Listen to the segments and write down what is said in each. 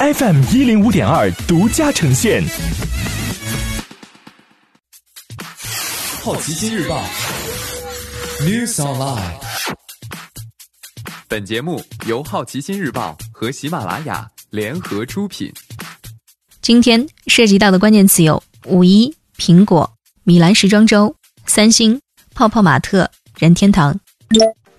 FM 一零五点二独家呈现。好奇心日报，News Online。本节目由好奇心日报和喜马拉雅联合出品。今天涉及到的关键词有：五一、苹果、米兰时装周、三星、泡泡玛特、任天堂。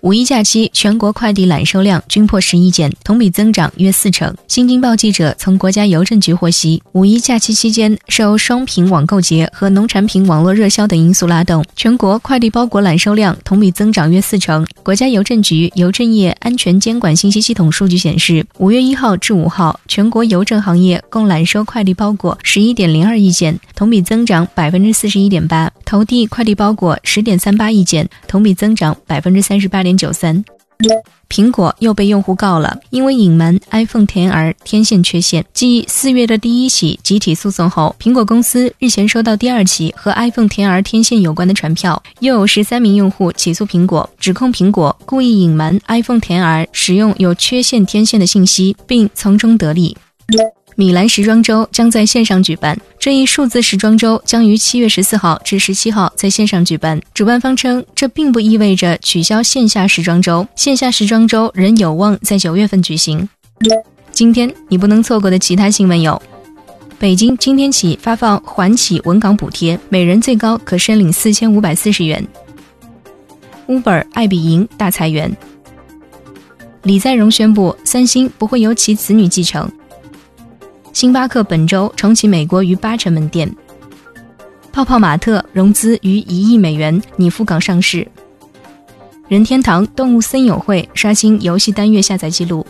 五一假期，全国快递揽收量均破十亿件，同比增长约四成。新京报记者从国家邮政局获悉，五一假期期间，受双品网购节和农产品网络热销等因素拉动，全国快递包裹揽收量同比增长约四成。国家邮政局邮政业安全监管信息系统数据显示，五月一号至五号，全国邮政行业共揽收快递包裹十一点零二亿件，同比增长百分之四十一点八；投递快递包裹十点三八亿件，同比增长百分之三十八点。九三，苹果又被用户告了，因为隐瞒 iPhone XR 天线缺陷。继四月的第一起集体诉讼后，苹果公司日前收到第二起和 iPhone XR 天线有关的传票，又有十三名用户起诉苹果，指控苹果故意隐瞒 iPhone XR 使用有缺陷天线的信息，并从中得利。米兰时装周将在线上举办。这一数字时装周将于七月十四号至十七号在线上举办。主办方称，这并不意味着取消线下时装周，线下时装周仍有望在九月份举行。今天你不能错过的其他新闻有：北京今天起发放缓起稳岗补贴，每人最高可申领四千五百四十元；Uber、爱彼迎大裁员；李在镕宣布，三星不会由其子女继承。星巴克本周重启美国逾八成门店。泡泡玛特融资逾一亿美元拟赴港上市。任天堂动物森友会刷新游戏单月下载记录。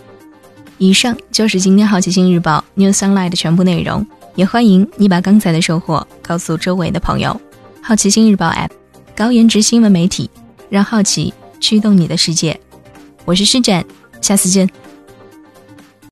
以上就是今天好奇心日报 New Sunlight 的全部内容。也欢迎你把刚才的收获告诉周围的朋友。好奇心日报 App，高颜值新闻媒体，让好奇驱动你的世界。我是施展，下次见。